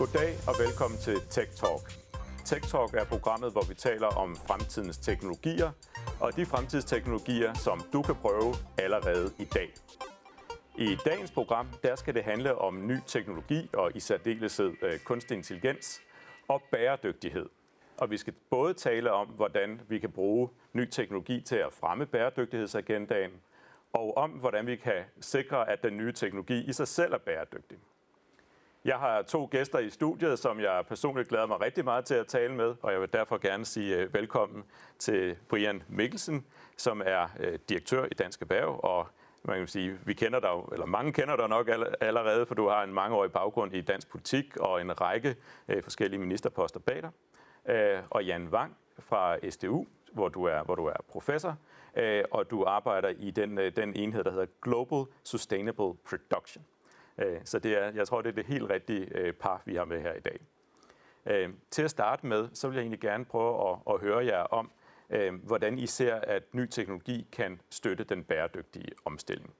Goddag og velkommen til Tech Talk. Tech Talk er programmet, hvor vi taler om fremtidens teknologier, og de fremtidsteknologier, som du kan prøve allerede i dag. I dagens program, der skal det handle om ny teknologi og i særdeleshed øh, kunstig intelligens og bæredygtighed. Og vi skal både tale om, hvordan vi kan bruge ny teknologi til at fremme bæredygtighedsagendaen, og om, hvordan vi kan sikre, at den nye teknologi i sig selv er bæredygtig. Jeg har to gæster i studiet, som jeg personligt glæder mig rigtig meget til at tale med, og jeg vil derfor gerne sige øh, velkommen til Brian Mikkelsen, som er øh, direktør i Dansk Erhverv, og man kan sige, vi kender dig, eller mange kender dig nok allerede, for du har en mangeårig baggrund i dansk politik og en række øh, forskellige ministerposter bag dig. Og Jan Wang fra SDU, hvor du er, hvor du er professor, og du arbejder i den, den enhed, der hedder Global Sustainable Production. Øh, så det er, jeg tror, det er det helt rigtige øh, par, vi har med her i dag. Øh, til at starte med, så vil jeg egentlig gerne prøve at, at høre jer om, hvordan I ser, at ny teknologi kan støtte den bæredygtige omstilling.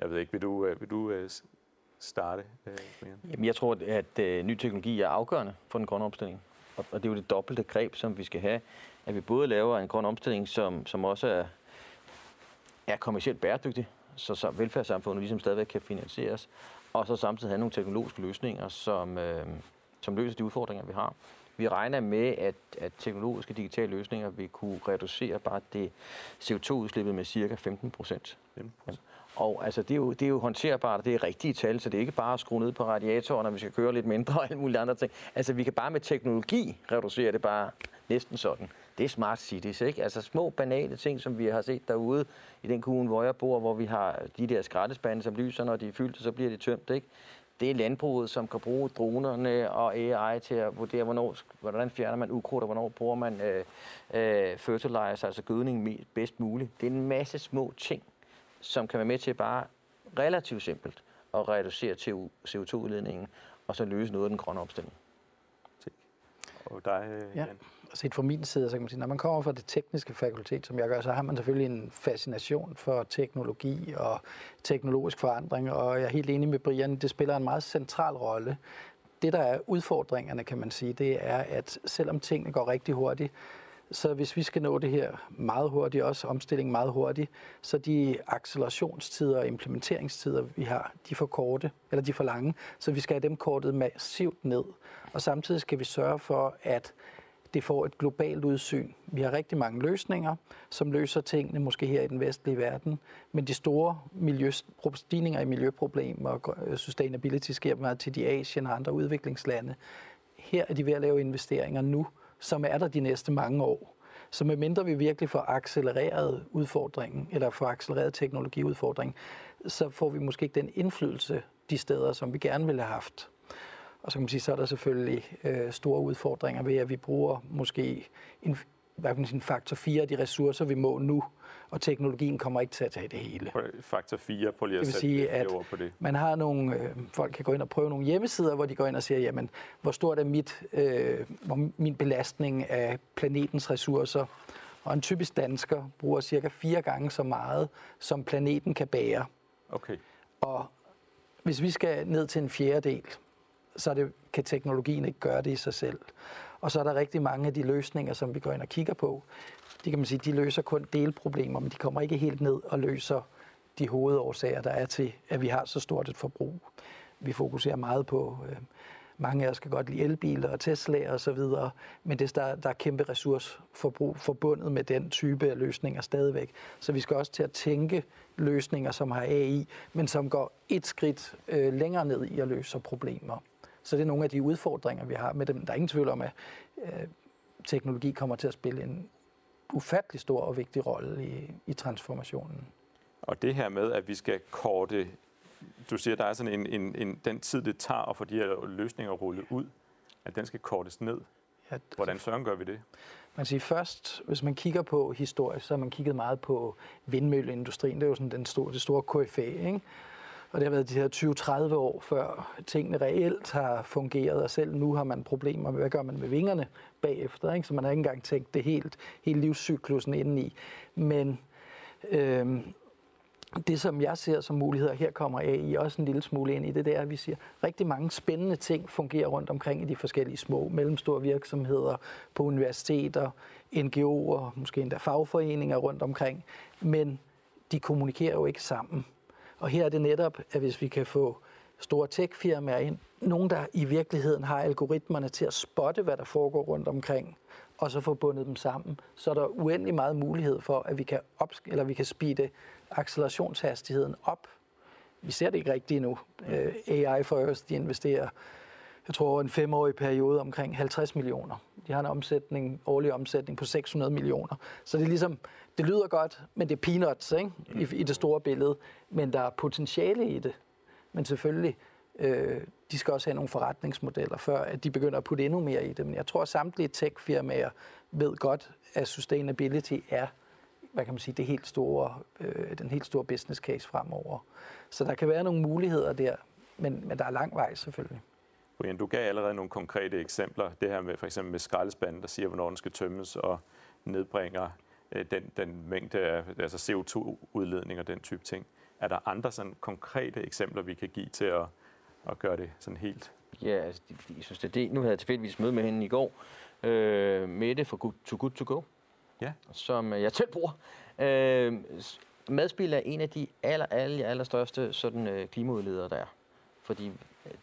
Jeg ved ikke, vil du, vil du starte, Brian? Jamen, jeg tror, at ny teknologi er afgørende for den grønne omstilling. Og det er jo det dobbelte greb, som vi skal have. At vi både laver en grøn omstilling, som, som også er, er kommercielt bæredygtig, så, så velfærdssamfundet ligesom stadigvæk kan finansieres, og så samtidig have nogle teknologiske løsninger, som, øh, som løser de udfordringer, vi har. Vi regner med, at, at teknologiske digitale løsninger vil kunne reducere bare det CO2-udslippet med cirka 15 procent. Og altså, det, er jo, det er jo håndterbart, og det er rigtige tal, så det er ikke bare at skrue ned på radiatoren, når vi skal køre lidt mindre og alle mulige andre ting. Altså, vi kan bare med teknologi reducere det bare næsten sådan det er smart cities, ikke? Altså små, banale ting, som vi har set derude i den kommune, hvor jeg bor, hvor vi har de der skrattespande, som lyser, når de er fyldt, så bliver de tømt, ikke? Det er landbruget, som kan bruge dronerne og AI til at vurdere, hvornår, hvordan fjerner man ukrudt, og hvornår bruger man øh, øh, fertilizer, altså gødning bedst muligt. Det er en masse små ting, som kan være med til bare relativt simpelt at reducere CO2-udledningen, og så løse noget af den grønne omstilling. Og dig, Jan? Ja set fra min side, så kan man sige, når man kommer fra det tekniske fakultet, som jeg gør, så har man selvfølgelig en fascination for teknologi og teknologisk forandring, og jeg er helt enig med Brian, det spiller en meget central rolle. Det, der er udfordringerne, kan man sige, det er, at selvom tingene går rigtig hurtigt, så hvis vi skal nå det her meget hurtigt, også omstilling meget hurtigt, så de accelerationstider og implementeringstider, vi har, de er for korte, eller de er for lange, så vi skal have dem kortet massivt ned. Og samtidig skal vi sørge for, at det får et globalt udsyn. Vi har rigtig mange løsninger, som løser tingene måske her i den vestlige verden, men de store miljø, stigninger i miljøproblemer og øh, sustainability sker meget til de Asien og andre udviklingslande. Her er de ved at lave investeringer nu, som er der de næste mange år. Så medmindre vi virkelig får accelereret udfordringen, eller får accelereret teknologiudfordringen, så får vi måske ikke den indflydelse de steder, som vi gerne ville have haft. Og så kan man sige, så er der selvfølgelig øh, store udfordringer ved, at vi bruger måske en, hvad kan man sige, en faktor 4 af de ressourcer, vi må nu, og teknologien kommer ikke til at tage det hele. Faktor 4, på lige at det vil sige, at på det. Man har nogle, øh, folk kan gå ind og prøve nogle hjemmesider, hvor de går ind og siger, jamen, hvor stort er mit, øh, min belastning af planetens ressourcer? Og en typisk dansker bruger cirka fire gange så meget, som planeten kan bære. Okay. Og hvis vi skal ned til en fjerdedel, så det, kan teknologien ikke gøre det i sig selv. Og så er der rigtig mange af de løsninger, som vi går ind og kigger på. De kan man sige, de løser kun delproblemer, men de kommer ikke helt ned og løser de hovedårsager, der er til, at vi har så stort et forbrug. Vi fokuserer meget på, øh, mange af os kan godt lide elbiler og Tesla og så videre, men det, der, der er kæmpe ressourceforbrug forbundet med den type af løsninger stadigvæk. Så vi skal også til at tænke løsninger, som har AI, men som går et skridt øh, længere ned i at løse problemer. Så det er nogle af de udfordringer, vi har med dem. Der er ingen tvivl om, at øh, teknologi kommer til at spille en ufattelig stor og vigtig rolle i, i transformationen. Og det her med, at vi skal korte, du siger, der er sådan en, en, en den tid, det tager at få de her løsninger rullet ud, at den skal kortes ned. Ja, Hvordan søren gør vi det? Man siger først, hvis man kigger på historisk, så har man kigget meget på vindmølleindustrien. Det er jo sådan den store, det store KFA, ikke? Og det har været de her 20-30 år, før tingene reelt har fungeret, og selv nu har man problemer med, hvad gør man med vingerne bagefter, ikke? så man har ikke engang tænkt det helt, hele livscyklusen indeni. Men øh, det, som jeg ser som muligheder, her kommer AI også en lille smule ind i det, det er, at vi siger, at rigtig mange spændende ting fungerer rundt omkring i de forskellige små, mellemstore virksomheder, på universiteter, NGO'er, måske endda fagforeninger rundt omkring, men de kommunikerer jo ikke sammen. Og her er det netop, at hvis vi kan få store tech-firmaer ind, nogen, der i virkeligheden har algoritmerne til at spotte, hvad der foregår rundt omkring, og så få bundet dem sammen, så er der uendelig meget mulighed for, at vi kan, op, eller vi kan speede accelerationshastigheden op. Vi ser det ikke rigtigt endnu. Øh, AI First, de investerer, jeg tror, over en femårig periode omkring 50 millioner. De har en omsætning, årlig omsætning på 600 millioner. Så det er ligesom, det lyder godt, men det er peanuts ikke? I, i det store billede. Men der er potentiale i det. Men selvfølgelig, øh, de skal også have nogle forretningsmodeller, før at de begynder at putte endnu mere i det. Men jeg tror, at samtlige tech-firmaer ved godt, at sustainability er hvad kan man sige, det helt store, øh, den helt store business case fremover. Så der kan være nogle muligheder der, men, men der er lang vej selvfølgelig. Brian, du gav allerede nogle konkrete eksempler. Det her med for eksempel med skraldespanden, der siger, hvornår den skal tømmes og nedbringer den, den mængde af altså CO2-udledning og den type ting. Er der andre sådan konkrete eksempler, vi kan give til at, at gøre det sådan helt? Ja, altså, jeg synes, det er det. Nu havde jeg tilfældigvis møde med hende i går. Øh, Mette fra Good to Good to Go ja. som jeg selv bruger. Øh, madspil er en af de aller, aller, allerstørste sådan, øh, klimaudledere, der er. Fordi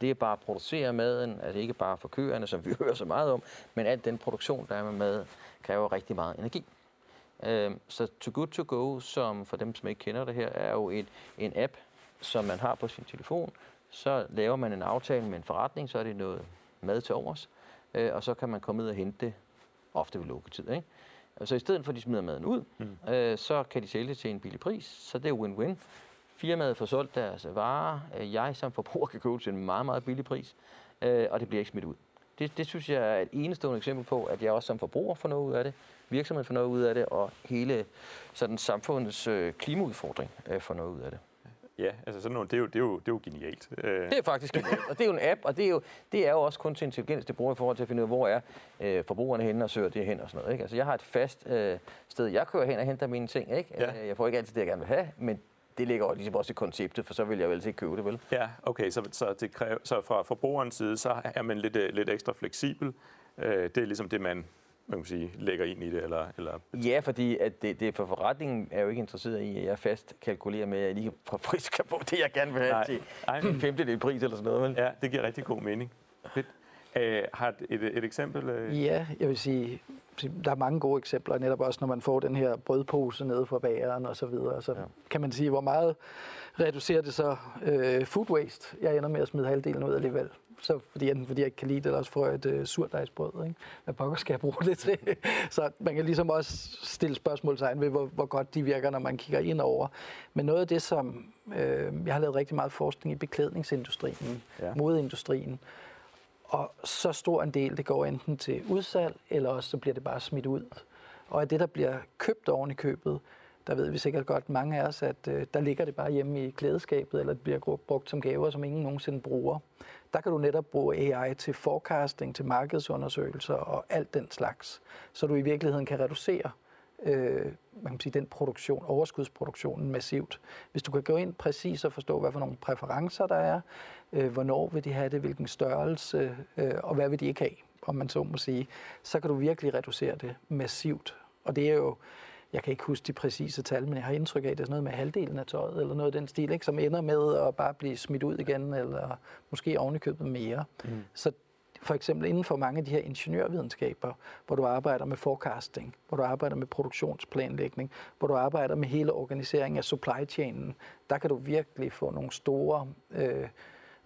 det er bare at producere maden, altså ikke bare for køerne, som vi hører så meget om, men al den produktion, der er med mad, kræver rigtig meget energi. Øh, så Too Good To Go, som for dem, som ikke kender det her, er jo et, en app, som man har på sin telefon. Så laver man en aftale med en forretning, så er det noget mad til overs, øh, og så kan man komme ud og hente det ofte ved lukketid. Ikke? Så i stedet for, at de smider maden ud, mm. øh, så kan de sælge det til en billig pris. Så det er win-win. Firmaet får solgt deres varer. Øh, jeg som forbruger kan købe til en meget, meget billig pris. Øh, og det bliver ikke smidt ud. Det, det synes jeg er et enestående eksempel på, at jeg også som forbruger får noget ud af det, virksomheden får noget ud af det, og hele sådan samfundets øh, klimaudfordring øh, får noget ud af det. Ja, altså sådan noget, det er jo, det er jo, det er jo genialt. Øh. Det er faktisk genialt, og det er jo en app, og det er jo, det er jo også kunstig intelligens, det bruger i forhold til at finde ud af, hvor er øh, forbrugerne henne og søger det hen og sådan noget. Ikke? Altså jeg har et fast øh, sted, jeg kører hen og henter mine ting. Ikke? Ja. Øh, jeg får ikke altid det, jeg gerne vil have, men det ligger jo ligesom også i konceptet, for så vil jeg vel ikke købe det, vel? Ja, okay, så, så, det kræver, så fra forbrugerens side, så er man lidt, øh, lidt ekstra fleksibel. Øh, det er ligesom det, man man kan sige, lægger ind i det? Eller, eller? Ja, fordi at det, det for forretningen er jo ikke interesseret i, at jeg fast kalkulerer med, at jeg lige kan frisk på det, jeg gerne vil have Nej. til en femtedel pris eller sådan noget. Vel? Ja, det giver rigtig god mening. Uh, har et, et, eksempel? Uh... Ja, jeg vil sige, der er mange gode eksempler, netop også når man får den her brødpose nede fra bageren og så videre. Så ja. kan man sige, hvor meget reducerer det så uh, food waste? Jeg ender med at smide halvdelen ud alligevel så fordi, enten fordi jeg ikke kan lide det, eller også får jeg et uh, surdejsbrød. Ikke? Hvad pokker skal jeg bruge det til? så man kan ligesom også stille spørgsmålstegn ved, hvor, hvor godt de virker, når man kigger ind over. Men noget af det, som øh, jeg har lavet rigtig meget forskning i beklædningsindustrien, ja. modeindustrien, og så stor en del, det går enten til udsalg, eller også så bliver det bare smidt ud. Og af det, der bliver købt oven i købet, der ved vi sikkert godt mange af os, at øh, der ligger det bare hjemme i klædeskabet, eller det bliver brugt som gaver, som ingen nogensinde bruger. Der kan du netop bruge AI til forecasting, til markedsundersøgelser og alt den slags, så du i virkeligheden kan reducere øh, man kan sige, den produktion, overskudsproduktionen massivt. Hvis du kan gå ind præcis og forstå, hvad for nogle præferencer der er, øh, hvornår vil de have det, hvilken størrelse, øh, og hvad vil de ikke have, om man så må sige, så kan du virkelig reducere det massivt. Og det er jo, jeg kan ikke huske de præcise tal, men jeg har indtryk af, at det er sådan noget med halvdelen af tøjet, eller noget af den stil, ikke, som ender med at bare blive smidt ud igen, eller måske ovenikøbet mere. Mm. Så for eksempel inden for mange af de her ingeniørvidenskaber, hvor du arbejder med forecasting, hvor du arbejder med produktionsplanlægning, hvor du arbejder med hele organiseringen af supply chainen, der kan du virkelig få nogle store øh,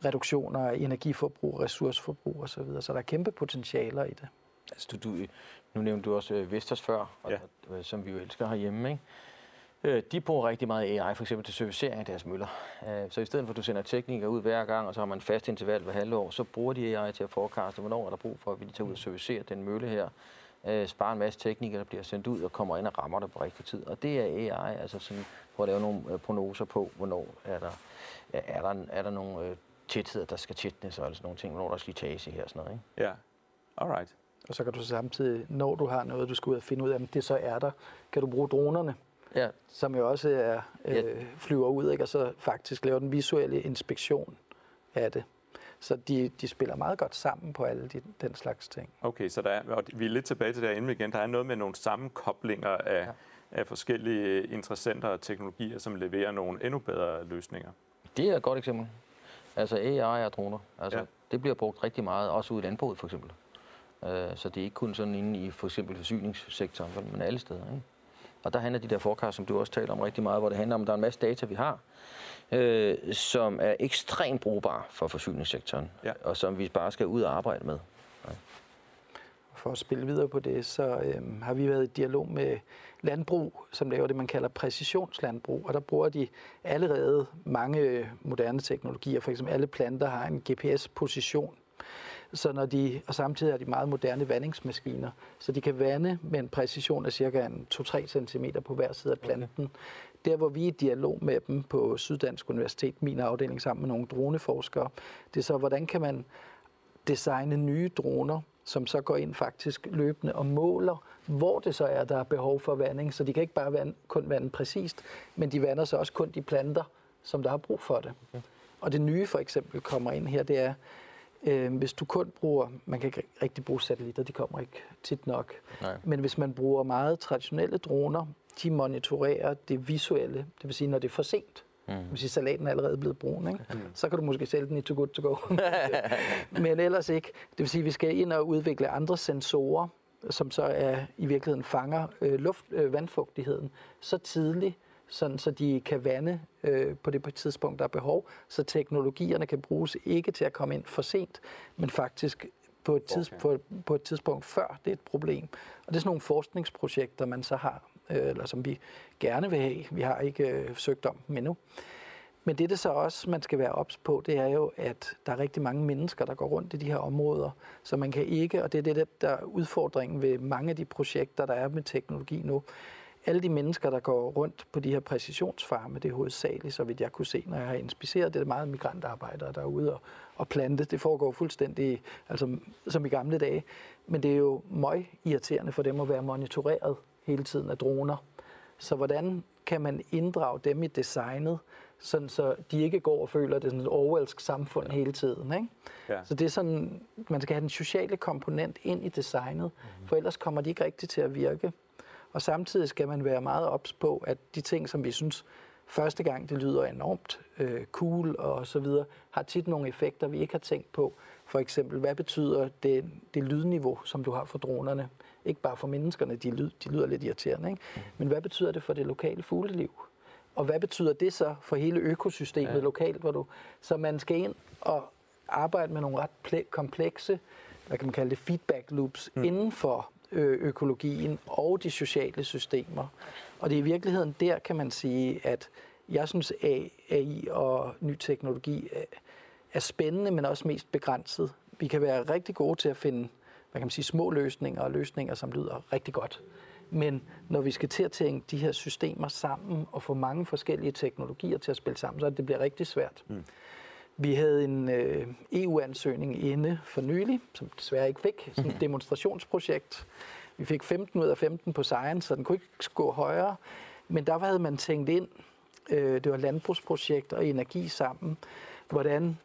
reduktioner af energiforbrug, ressourceforbrug osv. Så, så der er kæmpe potentialer i det. Altså, du, du, nu nævnte du også øh, Vestas før, og, ja. og, som vi jo elsker herhjemme, ikke? Øh, de bruger rigtig meget AI, for eksempel til servicering af deres møller. Øh, så i stedet for, at du sender teknikere ud hver gang, og så har man fast interval hver halvår, så bruger de AI til at forekaste, hvornår er der brug for, at vi tager ud og servicerer den mølle her. Sparer en masse teknikere, der bliver sendt ud og kommer ind og rammer det på rigtig tid. Og det er AI, altså sådan, for at lave nogle prognoser på, hvornår er der, er der, er der nogle tætheder, der skal tætnes og sådan nogle ting, hvornår der skal tage her og sådan noget. Ikke? Ja, alright. Og så kan du samtidig, når du har noget, du skal ud og finde ud af, om det så er der, kan du bruge dronerne ja. som jo også er, øh, ja. flyver ud ikke? og så faktisk laver den visuelle inspektion af det. Så de, de spiller meget godt sammen på alle de, den slags ting. Okay, så der er, og vi er lidt tilbage til derinde igen. Der er noget med nogle sammenkoblinger af, ja. af forskellige interessenter og teknologier, som leverer nogle endnu bedre løsninger. Det er et godt eksempel. Altså AI og droner. Altså, ja. Det bliver brugt rigtig meget, også ude i landbruget for eksempel. Øh, så det er ikke kun sådan inde i for eksempel forsyningssektoren, men alle steder. Ikke? Og der handler de der forecast, som du også taler om rigtig meget, hvor det handler om, at der er en masse data, vi har, øh, som er ekstremt brugbare for forsyningssektoren, ja. og som vi bare skal ud og arbejde med. Ja. For at spille videre på det, så øh, har vi været i dialog med landbrug, som laver det, man kalder præcisionslandbrug, og der bruger de allerede mange moderne teknologier. For eksempel alle planter har en GPS-position, så når de, og samtidig har de meget moderne vandingsmaskiner, så de kan vande med en præcision af cirka 2-3 cm på hver side af planten. Okay. Der, hvor vi er i dialog med dem på Syddansk Universitet, min afdeling sammen med nogle droneforskere, det er så, hvordan kan man designe nye droner, som så går ind faktisk løbende og måler, hvor det så er, der er behov for vanding. Så de kan ikke bare vande, kun vande præcist, men de vander så også kun de planter, som der har brug for det. Okay. Og det nye for eksempel kommer ind her, det er, øh, hvis du kun bruger, man kan ikke rigtig bruge satellitter, de kommer ikke tit nok, Nej. men hvis man bruger meget traditionelle droner, de monitorerer det visuelle, det vil sige, når det er for sent. Mm. Hvis salaten er allerede blevet brun, ikke? Mm. så kan du måske sælge den i Too Good To Go. Men ellers ikke. Det vil sige, at vi skal ind og udvikle andre sensorer, som så er i virkeligheden fanger øh, luft, øh, vandfugtigheden så tidligt, sådan så de kan vande øh, på det tidspunkt, der er behov, så teknologierne kan bruges ikke til at komme ind for sent, men faktisk på et, tids, okay. på, på et tidspunkt før det er et problem. Og det er sådan nogle forskningsprojekter, man så har, øh, eller som vi gerne vil have. Vi har ikke øh, søgt om dem endnu. Men det, det så også, man skal være ops på, det er jo, at der er rigtig mange mennesker, der går rundt i de her områder, så man kan ikke, og det er det, der er udfordringen ved mange af de projekter, der er med teknologi nu, alle de mennesker, der går rundt på de her præcisionsfarme, det er hovedsageligt, så vidt jeg kunne se, når jeg har inspiceret, det er meget migrantarbejdere, der er ude og, og plante. Det foregår fuldstændig altså, som i gamle dage. Men det er jo møg irriterende for dem at være monitoreret hele tiden af droner. Så hvordan kan man inddrage dem i designet, sådan så de ikke går og føler, at det er sådan et overvældsk samfund ja. hele tiden. Ikke? Ja. Så det er sådan, man skal have den sociale komponent ind i designet, mm-hmm. for ellers kommer de ikke rigtigt til at virke. Og samtidig skal man være meget ops på, at de ting, som vi synes første gang, det lyder enormt øh, cool og så videre, har tit nogle effekter, vi ikke har tænkt på. For eksempel, hvad betyder det, det lydniveau, som du har for dronerne? Ikke bare for menneskerne, de, lyd, de lyder lidt irriterende, ikke? Men hvad betyder det for det lokale fugleliv? Og hvad betyder det så for hele økosystemet ja. lokalt? Hvor du, så man skal ind og arbejde med nogle ret komplekse, hvad kan man kalde det, feedback loops mm. inden for økologien og de sociale systemer. Og det er i virkeligheden der, kan man sige, at jeg synes, AI og ny teknologi er spændende, men også mest begrænset. Vi kan være rigtig gode til at finde hvad kan man sige, små løsninger og løsninger, som lyder rigtig godt. Men når vi skal til at tænke de her systemer sammen og få mange forskellige teknologier til at spille sammen, så det bliver rigtig svært. Mm. Vi havde en øh, EU-ansøgning inde for nylig, som desværre ikke fik, sådan et mhm. demonstrationsprojekt. Vi fik 15 ud af 15 på Science, så den kunne ikke gå højere. Men der havde man tænkt ind, øh, det var landbrugsprojekt og energi sammen, hvordan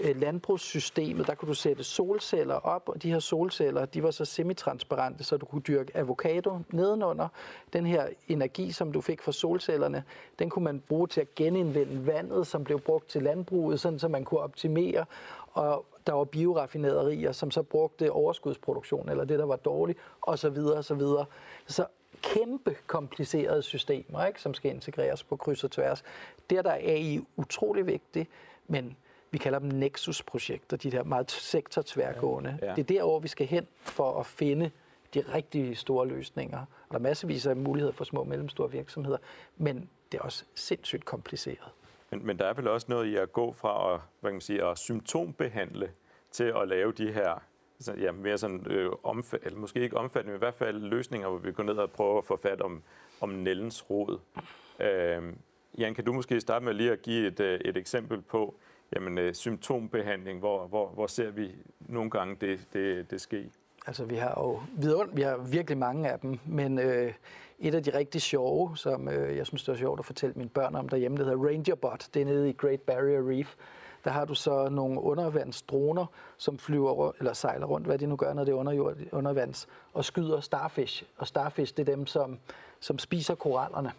Øh, landbrugssystemet, der kunne du sætte solceller op, og de her solceller, de var så semitransparente, så du kunne dyrke avocado nedenunder. Den her energi, som du fik fra solcellerne, den kunne man bruge til at genindvinde vandet, som blev brugt til landbruget, sådan så man kunne optimere. Og der var bioraffinaderier, som så brugte overskudsproduktion, eller det, der var dårligt, og så videre, og så videre. Så kæmpe komplicerede systemer, ikke, som skal integreres på kryds og tværs. Der, der er AI utrolig vigtigt, men vi kalder dem nexus-projekter, de der meget sektortværgående. Ja, ja. Det er derover vi skal hen for at finde de rigtig store løsninger. Og der er masservis af muligheder for små og mellemstore virksomheder, men det er også sindssygt kompliceret. Men, men der er vel også noget i at gå fra at, hvad kan man sige, at symptombehandle til at lave de her altså, ja, mere sådan, øh, omfat, eller måske ikke omfattende, men i hvert fald løsninger, hvor vi går ned og prøver at få fat om, om Nellens rod. Øh, Jan, kan du måske starte med lige at give et, øh, et eksempel på, jamen, øh, symptombehandling, hvor, hvor, hvor ser vi nogle gange det, det, det ske? Altså, vi har jo vidund, vi har virkelig mange af dem, men øh, Et af de rigtig sjove, som øh, jeg synes, det er sjovt at fortælle mine børn om derhjemme, det hedder Rangerbot. Det er nede i Great Barrier Reef. Der har du så nogle undervandsdroner, som flyver eller sejler rundt, hvad de nu gør, når det er underjord, undervands, og skyder starfish. Og starfish, det er dem, som, som spiser korallerne.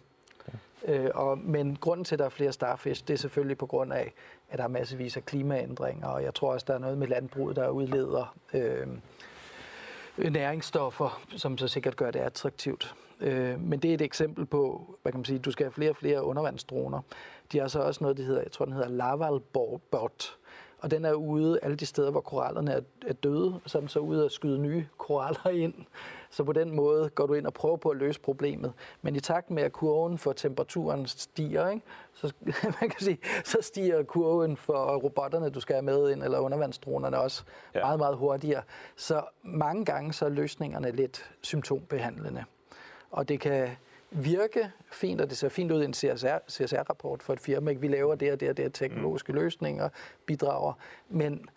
Øh, og, men grunden til, at der er flere starfisk, det er selvfølgelig på grund af, at der er massevis af klimaændringer, og jeg tror også, der er noget med landbruget, der udleder øh, næringsstoffer, som så sikkert gør det attraktivt. Øh, men det er et eksempel på, hvad kan man sige, du skal have flere og flere undervandsdroner. De har så også noget, der hedder, jeg tror, den hedder Lavalbot, og den er ude alle de steder, hvor korallerne er, er døde, så er den så ude at skyde nye koraller ind. Så på den måde går du ind og prøver på at løse problemet. Men i takt med, at kurven for temperaturen stiger, ikke, så, man kan sige, så stiger kurven for robotterne, du skal have med ind, eller undervandsdronerne også, ja. meget, meget hurtigere. Så mange gange så er løsningerne lidt symptombehandlende. Og det kan virke fint, og det ser fint ud i en CSR, CSR-rapport for et firma. Vi laver det og det og det teknologiske mm. løsninger, bidrager. Men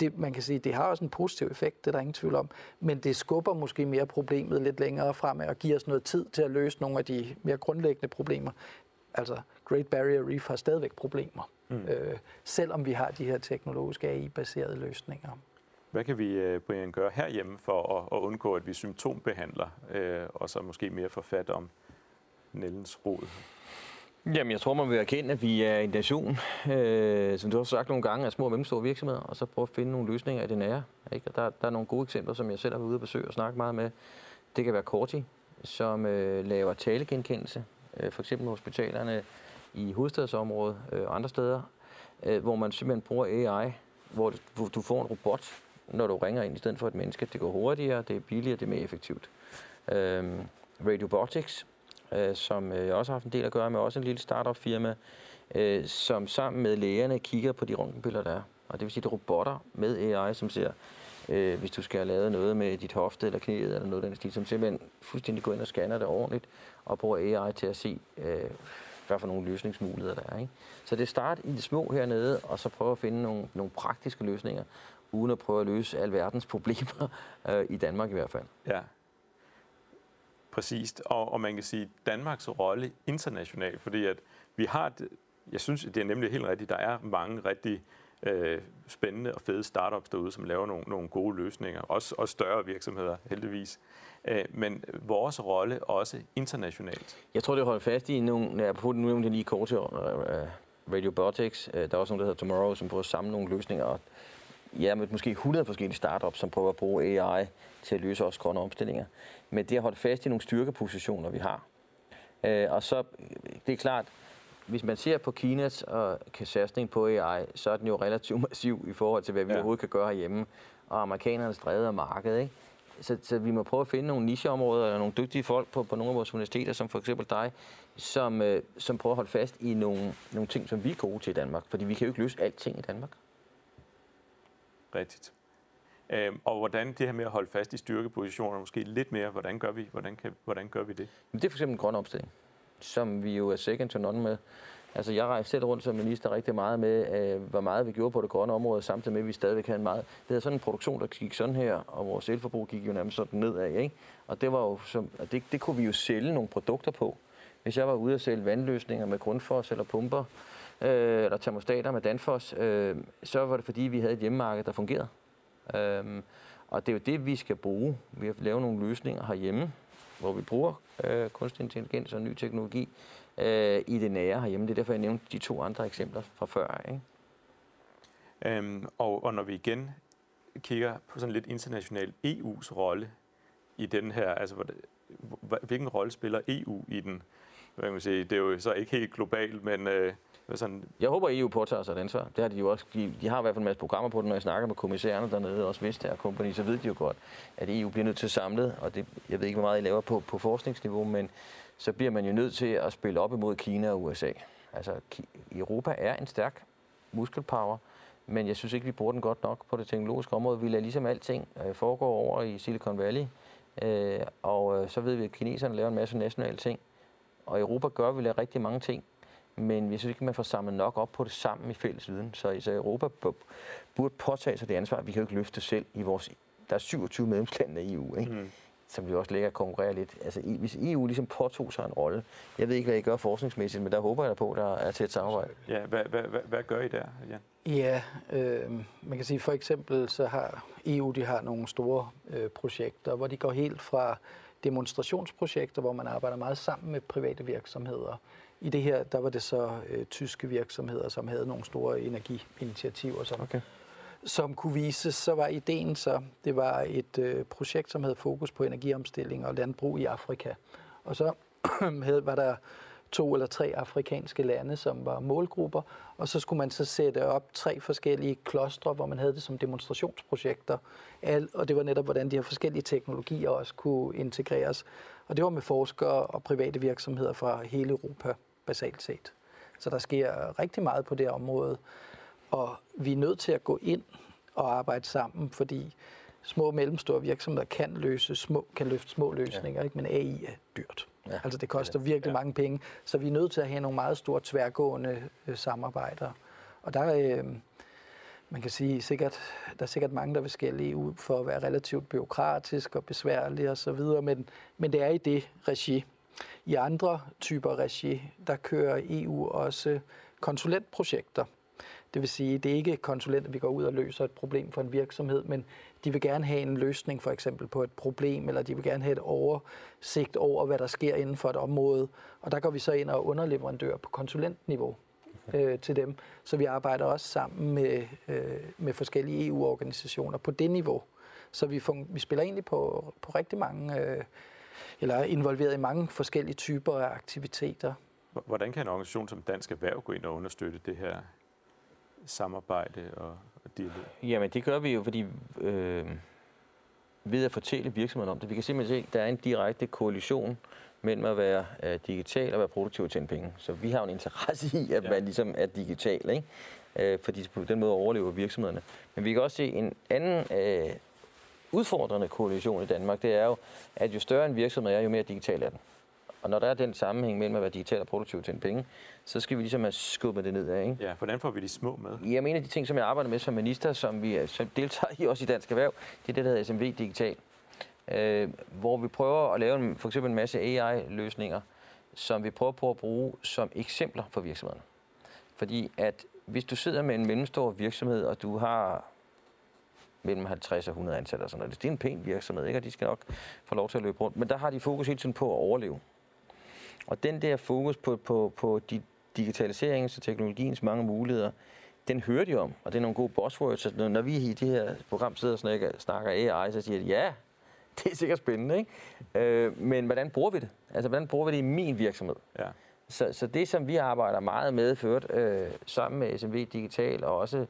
det, man kan sige, det har også en positiv effekt, det er der ingen tvivl om, men det skubber måske mere problemet lidt længere fremad og giver os noget tid til at løse nogle af de mere grundlæggende problemer. Altså, Great Barrier Reef har stadigvæk problemer, mm. øh, selvom vi har de her teknologiske AI-baserede løsninger. Hvad kan vi, øh, Brian, gøre herhjemme for at, at undgå, at vi symptombehandler, øh, og så måske mere få fat om Nellens rod? Jamen, jeg tror, man vil erkende, at vi er en nation, øh, som du har sagt nogle gange, af små og mellemstore virksomheder, og så prøve at finde nogle løsninger i det nære. Ikke? Og der, der er nogle gode eksempler, som jeg selv har været ude og besøge og snakke meget med. Det kan være Corti, som øh, laver talegenkendelse, øh, for eksempel hospitalerne i hovedstadsområdet øh, og andre steder, øh, hvor man simpelthen bruger AI, hvor du får en robot, når du ringer ind i stedet for et menneske. Det går hurtigere, det er billigere, det er mere effektivt. Øhm, Radiobotics, øh, som øh, jeg også har haft en del at gøre med, også en lille startup firma, øh, som sammen med lægerne kigger på de røntgenbilleder, der er. Og det vil sige, det er robotter med AI, som ser, øh, hvis du skal have lavet noget med dit hofte eller knæet eller noget af den stil, som simpelthen fuldstændig går ind og scanner det ordentligt, og bruger AI til at se, øh, hvad for nogle løsningsmuligheder der er. Ikke? Så det starter i det små hernede, og så prøve at finde nogle, nogle praktiske løsninger, uden at prøve at løse alverdens problemer, øh, i Danmark i hvert fald. Ja, præcist. Og, og man kan sige, Danmarks rolle internationalt, fordi at vi har, et, jeg synes, det er nemlig helt rigtigt, der er mange rigtig øh, spændende og fede startups derude, som laver nogle, nogle gode løsninger. Også, også større virksomheder, heldigvis. Øh, men vores rolle også internationalt. Jeg tror, det holder fast i nogle, jeg på nu nævnte lige kort til uh, Radiobotics. Uh, der er også nogle, der hedder Tomorrow, som prøver at samle nogle løsninger. Og ja, med måske 100 forskellige startups, som prøver at bruge AI til at løse også grønne omstillinger. Men det har holdt fast i nogle styrkepositioner, vi har. Uh, og så, det er klart, hvis man ser på Kinas og satsning på AI, så er den jo relativt massiv i forhold til, hvad vi ja. overhovedet kan gøre herhjemme. Og amerikanernes drevet af markedet, ikke? Så, så vi må prøve at finde nogle nicheområder, eller nogle dygtige folk på, på nogle af vores universiteter, som for eksempel dig, som, øh, som prøver at holde fast i nogle, nogle ting, som vi er gode til i Danmark. Fordi vi kan jo ikke løse alting i Danmark. Rigtigt. Øhm, og hvordan det her med at holde fast i styrkepositioner, måske lidt mere, hvordan gør vi, hvordan kan, hvordan gør vi det? Det er for eksempel en grøn omstilling, som vi jo er second to none med. Altså, jeg rejste selv rundt som minister rigtig meget med, øh, hvor meget vi gjorde på det grønne område, samtidig med, at vi stadigvæk havde en meget... Det havde sådan en produktion, der gik sådan her, og vores elforbrug gik jo nærmest sådan nedad, ikke? Og det, var jo som, det, det kunne vi jo sælge nogle produkter på. Hvis jeg var ude og sælge vandløsninger med grundfos eller pumper, øh, eller termostater med Danfoss, øh, så var det fordi, vi havde et hjemmemarked, der fungerede. Øh, og det er jo det, vi skal bruge. Vi har lavet nogle løsninger herhjemme, hvor vi bruger øh, kunstig intelligens og ny teknologi øh, i det nære herhjemme. Det er derfor, jeg nævnte de to andre eksempler fra før. Ikke? Øhm, og, og når vi igen kigger på sådan lidt international EU's rolle i den her, altså hvilken rolle spiller EU i den? Hvad kan man sige, det er jo så ikke helt globalt, men øh, sådan... Jeg håber, EU påtager sig et ansvar. Det har de jo også. De, de har i hvert fald en masse programmer på det, når jeg snakker med kommissærerne dernede, også Vestager Company, så ved de jo godt, at EU bliver nødt til at og det, jeg ved ikke, hvor meget I laver på, på forskningsniveau, men så bliver man jo nødt til at spille op imod Kina og USA. Altså, Europa er en stærk muskelpower, men jeg synes ikke, vi bruger den godt nok på det teknologiske område. Vi lader ligesom alting øh, foregå over i Silicon Valley, øh, og øh, så ved vi, at kineserne laver en masse nationale ting. Og Europa gør vi rigtig mange ting, men vi synes ikke, man får samlet nok op på det sammen i fælles viden. Så, så Europa burde påtage sig det ansvar. Vi kan jo ikke løfte selv i vores... Der er 27 medlemslande i EU, ikke? Mm. som vi også lægger og konkurrerer lidt. Altså, hvis EU ligesom påtog sig en rolle, jeg ved ikke, hvad I gør forskningsmæssigt, men der håber jeg da på, at der er til et samarbejde. Ja, hvad, hvad, hvad, hvad gør I der, Jan? Ja, øh, man kan sige for eksempel, så har EU de har nogle store øh, projekter, hvor de går helt fra demonstrationsprojekter, hvor man arbejder meget sammen med private virksomheder. I det her, der var det så øh, tyske virksomheder, som havde nogle store energiinitiativer, som, okay. som kunne vise, så var ideen så, det var et øh, projekt, som havde fokus på energiomstilling og landbrug i Afrika. Og så havde, var der to eller tre afrikanske lande, som var målgrupper, og så skulle man så sætte op tre forskellige klostre, hvor man havde det som demonstrationsprojekter, og det var netop, hvordan de her forskellige teknologier også kunne integreres. Og det var med forskere og private virksomheder fra hele Europa, basalt set. Så der sker rigtig meget på det område, og vi er nødt til at gå ind og arbejde sammen, fordi små og mellemstore virksomheder kan løse små, kan løfte små løsninger, ja. ikke? men AI er dyrt. Ja. Altså det koster virkelig ja. mange penge, så vi er nødt til at have nogle meget store tværgående øh, samarbejder. Og der er, øh, man kan sige, sikkert, der er sikkert mange, der vil skælde EU for at være relativt byråkratisk og besværlig og så videre, men, men det er i det regi. I andre typer regi, der kører EU også konsulentprojekter. Det vil sige, det er ikke konsulenter, vi går ud og løser et problem for en virksomhed, men de vil gerne have en løsning for eksempel på et problem, eller de vil gerne have et oversigt over, hvad der sker inden for et område. Og der går vi så ind og underleverandør på konsulentniveau øh, til dem. Så vi arbejder også sammen med, øh, med forskellige EU-organisationer på det niveau. Så vi, fun- vi spiller egentlig på, på rigtig mange, øh, eller er involveret i mange forskellige typer af aktiviteter. Hvordan kan en organisation som Dansk Erhverv gå ind og understøtte det her samarbejde og, og dialog? Jamen det gør vi jo, fordi øh, ved at fortælle virksomheden om det. Vi kan simpelthen se, at der er en direkte koalition mellem at være øh, digital og være produktiv og tjene penge. Så vi har jo en interesse i, at ja. man ligesom er digital, ikke? Øh, fordi på den måde overlever virksomhederne. Men vi kan også se en anden øh, udfordrende koalition i Danmark, det er jo, at jo større en virksomhed er, jo mere digital er den. Og når der er den sammenhæng mellem at være digital og produktiv til en penge, så skal vi ligesom have skubbet det nedad. Ikke? Ja, hvordan får vi de små med? En af de ting, som jeg arbejder med som minister, som vi som deltager i også i Dansk Erhverv, det er det, der hedder SMV Digital. Øh, hvor vi prøver at lave en, for eksempel en masse AI-løsninger, som vi prøver på at bruge som eksempler for virksomhederne. Fordi at hvis du sidder med en mellemstor virksomhed, og du har mellem 50 og 100 ansatte og sådan noget. Det er en pæn virksomhed, ikke? og de skal nok få lov til at løbe rundt. Men der har de fokus hele tiden på at overleve. Og den der fokus på, på, på de digitaliseringens og teknologiens mange muligheder, den hører de om, og det er nogle gode buzzwords. Så når vi i det her program sidder og snakker, snakker AI, så siger de, ja, det er sikkert spændende, ikke? Øh, men hvordan bruger vi det? Altså, hvordan bruger vi det i min virksomhed? Ja. Så, så det, som vi arbejder meget med, ført øh, sammen med SMV Digital og også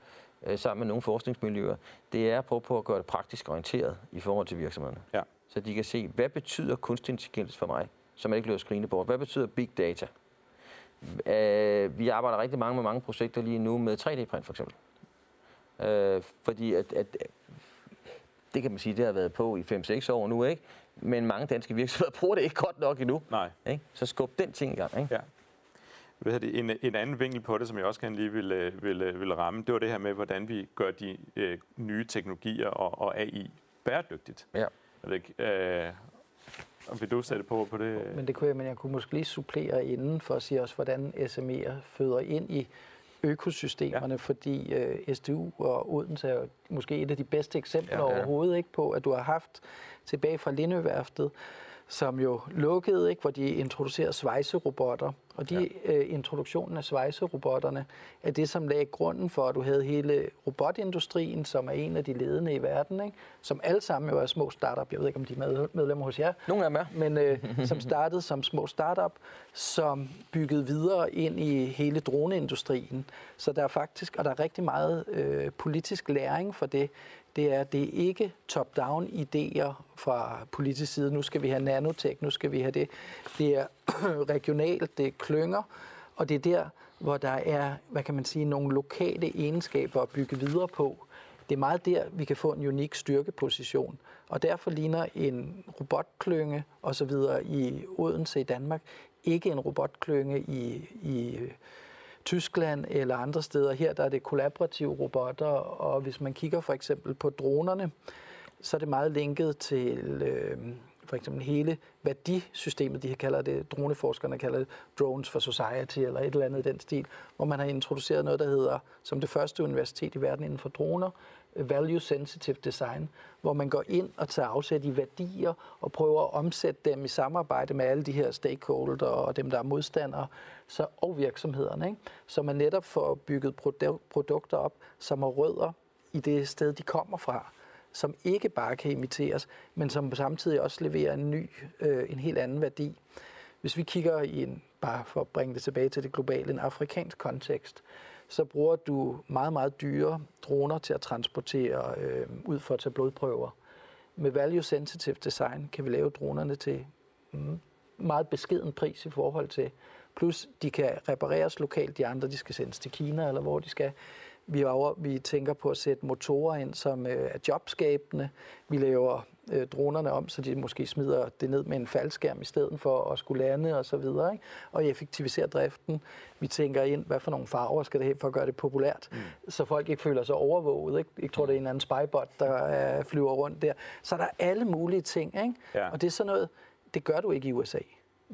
øh, sammen med nogle forskningsmiljøer, det er at prøve på at gøre det praktisk orienteret i forhold til virksomhederne. Ja. Så de kan se, hvad betyder kunstig intelligens for mig? som er ikke løber skrine på. Hvad betyder big data? Uh, vi arbejder rigtig mange med mange projekter lige nu med 3D-print for eksempel. Uh, fordi at, at, det kan man sige, det har været på i 5-6 år nu, ikke? Men mange danske virksomheder bruger det ikke godt nok endnu. Nej. Ikke? Så skub den ting i gang. Ikke? Ja. En, en anden vinkel på det, som jeg også kan lige vil, øh, vil, vil ramme, det var det her med, hvordan vi gør de øh, nye teknologier og, og AI bæredygtigt. Ja. Jeg ved ikke, øh, vil du sætte på på det? Men det kunne jeg, men jeg kunne måske lige supplere inden for at sige også, hvordan SME'er føder ind i økosystemerne, ja. fordi uh, SDU og Odense er måske et af de bedste eksempler ja, ja. overhovedet ikke på, at du har haft tilbage fra Lindøværftet, som jo lukkede, ikke, hvor de introducerede svejserobotter. Og de ja. øh, introduktionen af svejserobotterne er det, som lagde grunden for, at du havde hele robotindustrien, som er en af de ledende i verden, ikke? som alle sammen jo er små startup. Jeg ved ikke, om de er medlemmer hos jer. Nogle af dem er. Men øh, som startede som små startup, som byggede videre ind i hele droneindustrien. Så der er faktisk, og der er rigtig meget øh, politisk læring for det det er, det er ikke top-down idéer fra politisk side. Nu skal vi have nanotech, nu skal vi have det. Det er regionalt, det er klynger, og det er der, hvor der er, hvad kan man sige, nogle lokale egenskaber at bygge videre på. Det er meget der, vi kan få en unik styrkeposition. Og derfor ligner en robotklynge osv. i Odense i Danmark ikke en robotklynge i, i Tyskland eller andre steder. Her der er det kollaborative robotter, og hvis man kigger for eksempel på dronerne, så er det meget linket til øh, for eksempel hele værdisystemet, de kalder det, droneforskerne kalder det Drones for Society, eller et eller andet i den stil, hvor man har introduceret noget, der hedder, som det første universitet i verden inden for droner, øh, Value Sensitive Design, hvor man går ind og tager afsæt i værdier og prøver at omsætte dem i samarbejde med alle de her stakeholder og dem, der er modstandere, så, og virksomhederne. Ikke? Så man netop får bygget produkter op, som har rødder i det sted, de kommer fra som ikke bare kan imiteres, men som samtidig også leverer en ny, øh, en helt anden værdi. Hvis vi kigger i en, bare for at bringe det tilbage til det globale, en afrikansk kontekst, så bruger du meget, meget dyre droner til at transportere øh, ud for at tage blodprøver. Med value sensitive design kan vi lave dronerne til mm, meget beskeden pris i forhold til. Plus de kan repareres lokalt, de andre de skal sendes til Kina eller hvor de skal. Vi, over, vi tænker på at sætte motorer ind, som øh, er jobskabende. Vi laver øh, dronerne om, så de måske smider det ned med en faldskærm i stedet for at skulle lande og så videre. Ikke? Og effektivisere driften. Vi tænker ind, hvad for nogle farver skal det have for at gøre det populært, mm. så folk ikke føler sig overvåget. Ikke? Jeg tror, det er en anden spybot, der øh, flyver rundt der. Så der er alle mulige ting. Ikke? Ja. Og det er sådan noget, det gør du ikke i USA.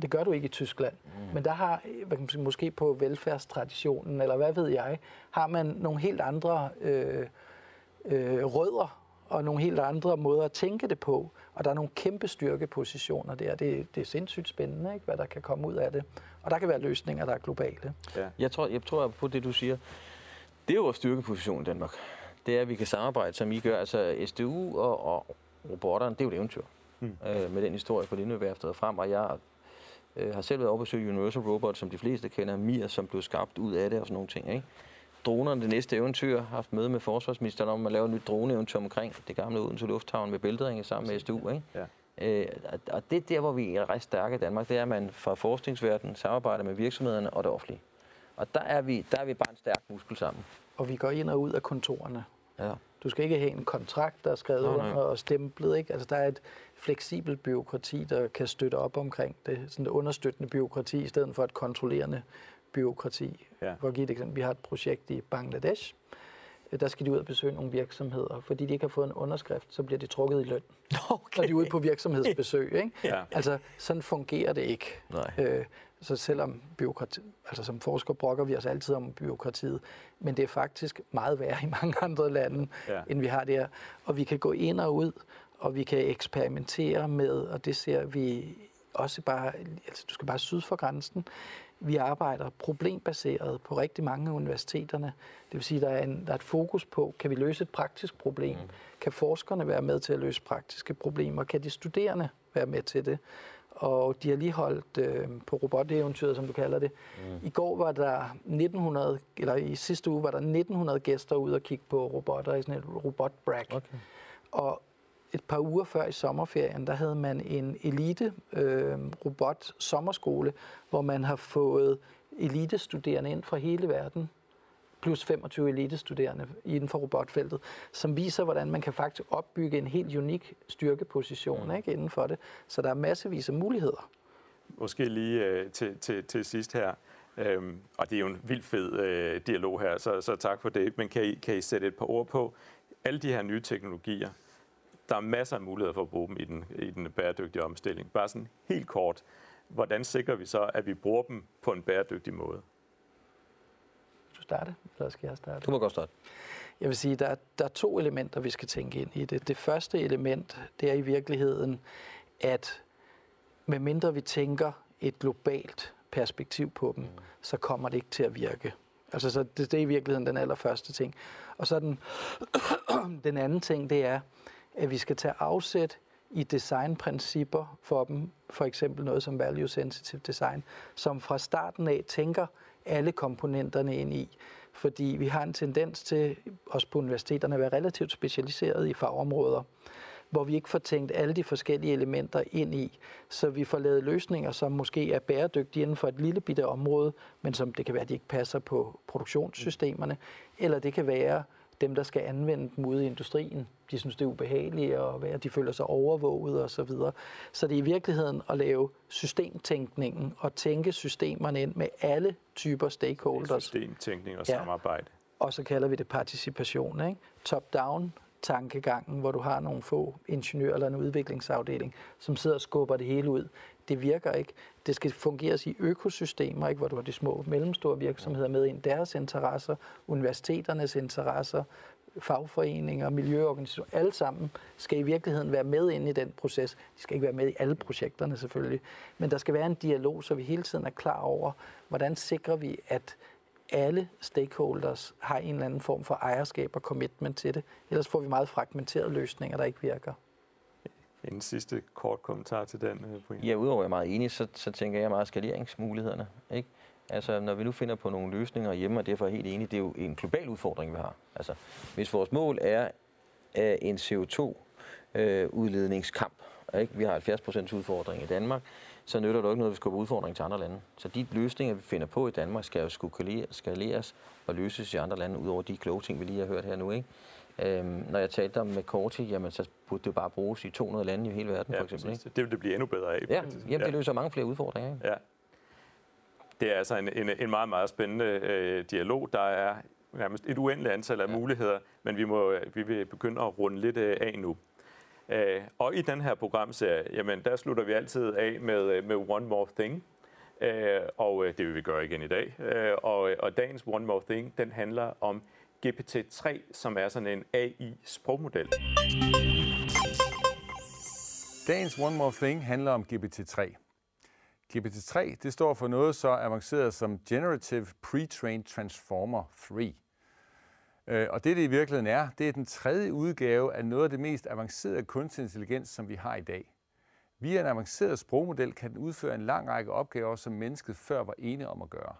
Det gør du ikke i Tyskland. Mm. Men der har, hvad kan man sige, måske på velfærdstraditionen, eller hvad ved jeg, har man nogle helt andre øh, øh, rødder og nogle helt andre måder at tænke det på. Og der er nogle kæmpe styrkepositioner der. Det, det er sindssygt spændende, ikke, hvad der kan komme ud af det. Og der kan være løsninger, der er globale. Ja. Jeg, tror, jeg tror på det, du siger. Det er jo vores styrkeposition i Danmark. Det er, at vi kan samarbejde, som I gør. Altså SDU og, og robotterne, det er jo et eventyr. Mm. Øh, med den historie på Lindeværftet frem. Og jeg øh, har selv været over besøge Universal Robot, som de fleste kender, Mir, som blev skabt ud af det og sådan nogle ting. Ikke? Dronerne, det næste eventyr, har haft møde med forsvarsministeren om at lave et nyt droneeventyr omkring det gamle Odense Lufthavn med bælteringe sammen med SDU. Ikke? Ja. Øh, og det er der, hvor vi er ret stærke i Danmark, det er, at man fra forskningsverdenen samarbejder med virksomhederne og det offentlige. Og der er vi, der er vi bare en stærk muskel sammen. Og vi går ind og ud af kontorerne. Ja. Du skal ikke have en kontrakt, der er skrevet nej, nej. og stemplet. Ikke? Altså, der er et fleksibelt byråkrati, der kan støtte op omkring det. Sådan et understøttende byråkrati, i stedet for et kontrollerende byråkrati. Ja. For at give et eksempel, vi har et projekt i Bangladesh. Der skal de ud og besøge nogle virksomheder. Fordi de ikke har fået en underskrift, så bliver de trukket i løn. Okay. Når de er ude på virksomhedsbesøg. Ikke? Ja. Altså, sådan fungerer det ikke. Nej. Øh, så selvom byråkrati, altså som forskere brokker vi os altid om byråkratiet, men det er faktisk meget værre i mange andre lande, ja. end vi har der. Og vi kan gå ind og ud, og vi kan eksperimentere med, og det ser vi også bare, altså du skal bare syd for grænsen. Vi arbejder problembaseret på rigtig mange af universiteterne. Det vil sige, der er, en, der er et fokus på, kan vi løse et praktisk problem? Mm. Kan forskerne være med til at løse praktiske problemer? Kan de studerende være med til det? Og de har lige holdt øh, på roboteventyret, som du kalder det. Mm. I går var der 1900, eller i sidste uge var der 1900 gæster ude og kigge på robotter i sådan et robotbrag. Okay. Og et par uger før i sommerferien, der havde man en elite øh, robot sommerskole, hvor man har fået elitestuderende ind fra hele verden, plus 25 elitestuderende inden for robotfeltet, som viser, hvordan man kan faktisk opbygge en helt unik styrkeposition mm. ikke, inden for det. Så der er massevis af muligheder. Måske lige øh, til, til, til sidst her, øhm, og det er jo en vild fed øh, dialog her, så, så tak for det. Men kan I, kan I sætte et par ord på alle de her nye teknologier? Der er masser af muligheder for at bruge dem i den, i den bæredygtige omstilling. Bare sådan helt kort, hvordan sikrer vi så, at vi bruger dem på en bæredygtig måde? Du starte, eller skal jeg starte? Du må godt starte. Jeg vil sige, der er, der er to elementer, vi skal tænke ind i det. Det første element, det er i virkeligheden, at medmindre vi tænker et globalt perspektiv på dem, mm. så kommer det ikke til at virke. Altså, så det, det er i virkeligheden den allerførste ting. Og så den, den anden ting, det er, at vi skal tage afsæt i designprincipper for dem, for eksempel noget som value sensitive design, som fra starten af tænker alle komponenterne ind i. Fordi vi har en tendens til, også på universiteterne, at være relativt specialiseret i fagområder, hvor vi ikke får tænkt alle de forskellige elementer ind i, så vi får lavet løsninger, som måske er bæredygtige inden for et lille bitte område, men som det kan være, at de ikke passer på produktionssystemerne, eller det kan være, dem, der skal anvende dem ude i industrien, de synes, det er ubehageligt at være, de føler sig overvåget og så videre. Så det er i virkeligheden at lave systemtænkningen og tænke systemerne ind med alle typer stakeholders. Systemtænkning og ja. samarbejde. Og så kalder vi det participation. Ikke? Top-down, tankegangen, hvor du har nogle få ingeniører eller en udviklingsafdeling, som sidder og skubber det hele ud. Det virker ikke. Det skal fungeres i økosystemer, ikke, hvor du har de små mellemstore virksomheder med ind, deres interesser, universiteternes interesser, fagforeninger, miljøorganisationer, alle sammen skal i virkeligheden være med ind i den proces. De skal ikke være med i alle projekterne selvfølgelig, men der skal være en dialog, så vi hele tiden er klar over, hvordan sikrer vi, at alle stakeholders har en eller anden form for ejerskab og commitment til det. Ellers får vi meget fragmenterede løsninger, der ikke virker. En sidste kort kommentar til den, øh, Brian. Ja, udover at jeg er meget enig, så, så tænker jeg meget skaleringsmulighederne. Ikke? Altså, når vi nu finder på nogle løsninger hjemme, og derfor er helt enig, det er jo en global udfordring, vi har. Altså, hvis vores mål er en CO2-udledningskamp, øh, ikke? vi har 70% udfordring i Danmark, så nytter det jo ikke noget, at vi skubber udfordringen til andre lande. Så de løsninger, vi finder på i Danmark, skal jo skulle skaleres og løses i andre lande, udover de kloge ting, vi lige har hørt her nu. Ikke? Øhm, når jeg talte om med Korti, jamen, så burde det jo bare bruges i 200 lande i hele verden, ja, for eksempel. Ikke? Det vil det blive endnu bedre af. Ja, jamen, det løser mange flere udfordringer. Ikke? Ja. Det er altså en, en, en meget, meget spændende øh, dialog. Der er nærmest et uendeligt antal af ja. muligheder, men vi, må, vi vil begynde at runde lidt øh, af nu. Øh, og i den her programserie, jamen, der slutter vi altid af med, øh, med One More Thing. Øh, og øh, det vil vi gøre igen i dag. Øh, og, øh, og dagens One More Thing, den handler om GPT-3, som er sådan en AI-sprogmodel. Dagens One More Thing handler om GPT-3. GPT-3 det står for noget så avanceret som Generative Pre-trained Transformer 3. Øh, og det, det i virkeligheden er, det er den tredje udgave af noget af det mest avancerede kunstig intelligens, som vi har i dag. Via en avanceret sprogmodel kan den udføre en lang række opgaver, som mennesket før var ene om at gøre.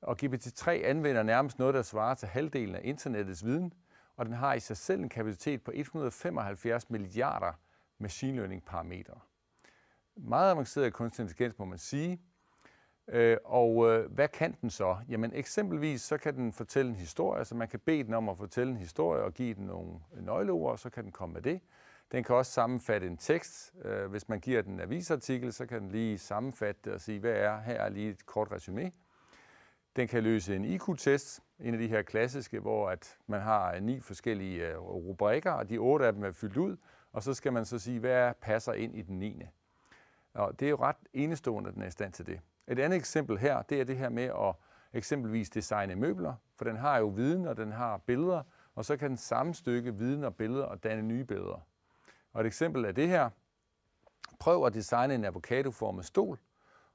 Og GPT-3 anvender nærmest noget, der svarer til halvdelen af internettets viden, og den har i sig selv en kapacitet på 175 milliarder machine learning parametre. Meget avanceret kunstig intelligens, må man sige, Øh, og øh, hvad kan den så? Jamen eksempelvis så kan den fortælle en historie, altså man kan bede den om at fortælle en historie og give den nogle nøgleord, og så kan den komme med det. Den kan også sammenfatte en tekst. Øh, hvis man giver den en avisartikel, så kan den lige sammenfatte det og sige, hvad er her er lige et kort resume. Den kan løse en IQ-test, en af de her klassiske, hvor at man har øh, ni forskellige øh, rubrikker, og de otte af dem er fyldt ud, og så skal man så sige, hvad passer ind i den niende. Og det er jo ret enestående, at den er i stand til det. Et andet eksempel her, det er det her med at eksempelvis designe møbler, for den har jo viden, og den har billeder, og så kan den sammenstykke viden og billeder og danne nye billeder. Og et eksempel er det her. Prøv at designe en avocadoformet stol,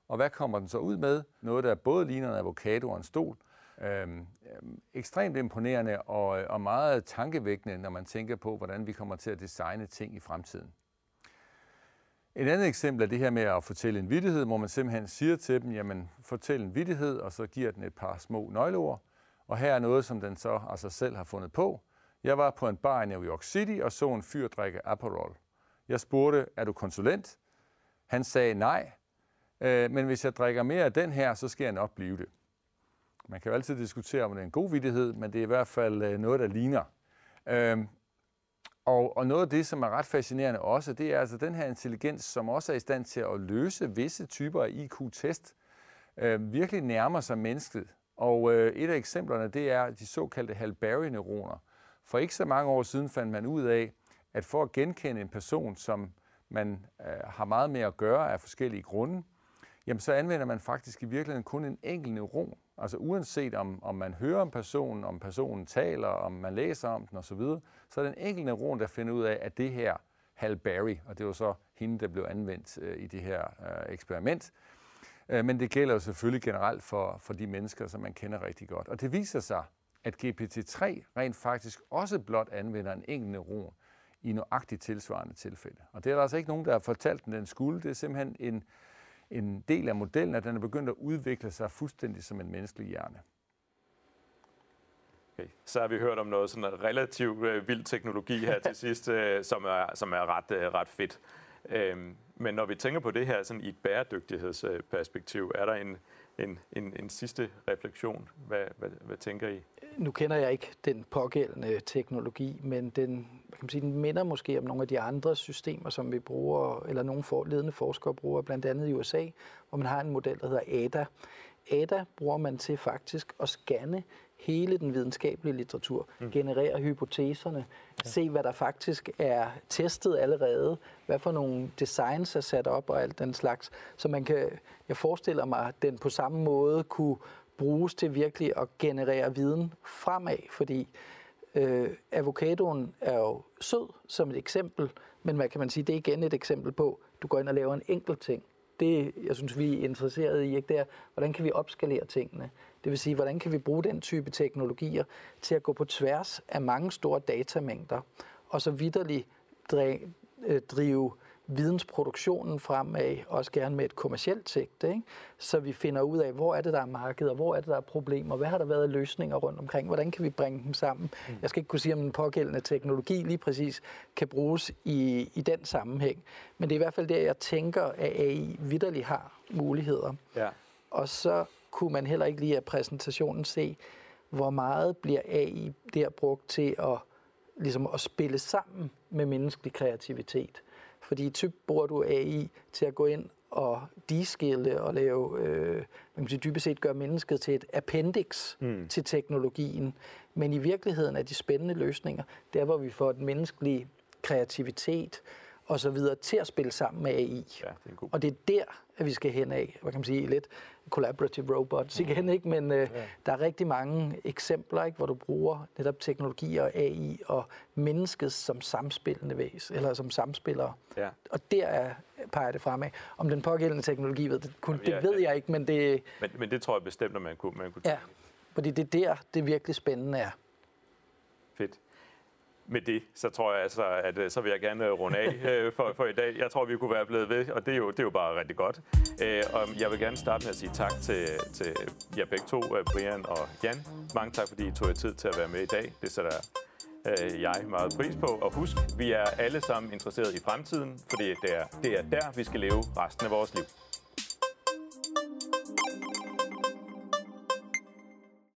og hvad kommer den så ud med? Noget, der både ligner en avocado og en stol. Øhm, øhm ekstremt imponerende og, øh, og meget tankevækkende, når man tænker på, hvordan vi kommer til at designe ting i fremtiden. Et andet eksempel er det her med at fortælle en vittighed, hvor man simpelthen siger til dem, jamen fortæl en vittighed, og så giver den et par små nøgleord. Og her er noget, som den så altså selv har fundet på. Jeg var på en bar i New York City og så en fyr drikke Aperol. Jeg spurgte, er du konsulent? Han sagde nej, øh, men hvis jeg drikker mere af den her, så skal jeg nok blive det. Man kan jo altid diskutere, om det er en god vittighed, men det er i hvert fald øh, noget, der ligner. Øh, og, og noget af det, som er ret fascinerende også, det er altså den her intelligens, som også er i stand til at løse visse typer af IQ-test, øh, virkelig nærmer sig mennesket. Og øh, et af eksemplerne, det er de såkaldte Halberry-neuroner. For ikke så mange år siden fandt man ud af, at for at genkende en person, som man øh, har meget med at gøre af forskellige grunde, jamen så anvender man faktisk i virkeligheden kun en enkelt neuron. Altså uanset om, om man hører om personen, om personen taler, om man læser om den osv., så er det en enkelt neuron, der finder ud af, at det her Hal Berry, og det var så hende, der blev anvendt øh, i det her øh, eksperiment. Øh, men det gælder jo selvfølgelig generelt for, for de mennesker, som man kender rigtig godt. Og det viser sig, at GPT-3 rent faktisk også blot anvender en enkelt neuron i nøjagtigt tilsvarende tilfælde. Og det er der altså ikke nogen, der har fortalt den, den skulle. Det er simpelthen en en del af modellen, at den er begyndt at udvikle sig fuldstændig som en menneskelig hjerne. Okay. Så har vi hørt om noget sådan relativt øh, vild teknologi her til sidst, øh, som, er, som er ret, øh, ret fedt. Øhm, men når vi tænker på det her sådan i et bæredygtighedsperspektiv, er der en, en, en, en sidste refleksion? Hvad, hvad, hvad tænker I? Nu kender jeg ikke den pågældende teknologi, men den, kan man sige, den minder måske om nogle af de andre systemer, som vi bruger, eller nogle for, ledende forskere bruger, blandt andet i USA, hvor man har en model, der hedder ADA. ADA bruger man til faktisk at scanne hele den videnskabelige litteratur, mm. generere hypoteserne, ja. se hvad der faktisk er testet allerede, hvad for nogle designs er sat op og alt den slags. Så man kan, jeg forestiller mig, at den på samme måde kunne bruges til virkelig at generere viden fremad, fordi øh, avocadoen er jo sød som et eksempel, men hvad kan man sige, det er igen et eksempel på, du går ind og laver en enkelt ting. Det, jeg synes, vi er interesseret i, ikke, det er, hvordan kan vi opskalere tingene? Det vil sige, hvordan kan vi bruge den type teknologier til at gå på tværs af mange store datamængder, og så vidderligt øh, drive vidensproduktionen fremad, også gerne med et kommersielt sigte, ikke? så vi finder ud af, hvor er det, der er markeder, hvor er det, der er problemer, hvad har der været løsninger rundt omkring, hvordan kan vi bringe dem sammen. Mm. Jeg skal ikke kunne sige, om den pågældende teknologi lige præcis kan bruges i, i den sammenhæng, men det er i hvert fald der, jeg tænker, at AI vidderligt har muligheder. Ja. Og så kunne man heller ikke lige af præsentationen se, hvor meget bliver AI der brugt til at, ligesom at spille sammen med menneskelig kreativitet. Fordi typ bruger du AI til at gå ind og deskille og lave, øh, man kan sige, dybest set gøre mennesket til et appendix mm. til teknologien. Men i virkeligheden er de spændende løsninger, der hvor vi får den menneskelige kreativitet og så videre til at spille sammen med AI. Ja, det er god. Og det er der, at vi skal hen af, hvad kan man sige, lidt collaborative robots igen, ikke? men øh, ja. der er rigtig mange eksempler, ikke, hvor du bruger netop teknologi og AI og mennesket som samspillende væs, eller som samspillere. Ja. Og der er, peger det fremad. Om den pågældende teknologi ved det, kun, Jamen, ja, det ved jeg ikke, men det... Men, men det tror jeg bestemt, at man kunne, man kunne Ja, fordi det er der, det virkelig spændende er. Fedt med det, så tror jeg altså, at øh, så vil jeg gerne øh, runde af øh, for, for i dag. Jeg tror, vi kunne være blevet ved, og det er jo, det er jo bare rigtig godt. Og jeg vil gerne starte med at sige tak til, til jer begge to, Brian og Jan. Mange tak, fordi I tog jer tid til at være med i dag. Det sætter jeg meget pris på. Og husk, vi er alle sammen interesseret i fremtiden, fordi det er, det er der, vi skal leve resten af vores liv.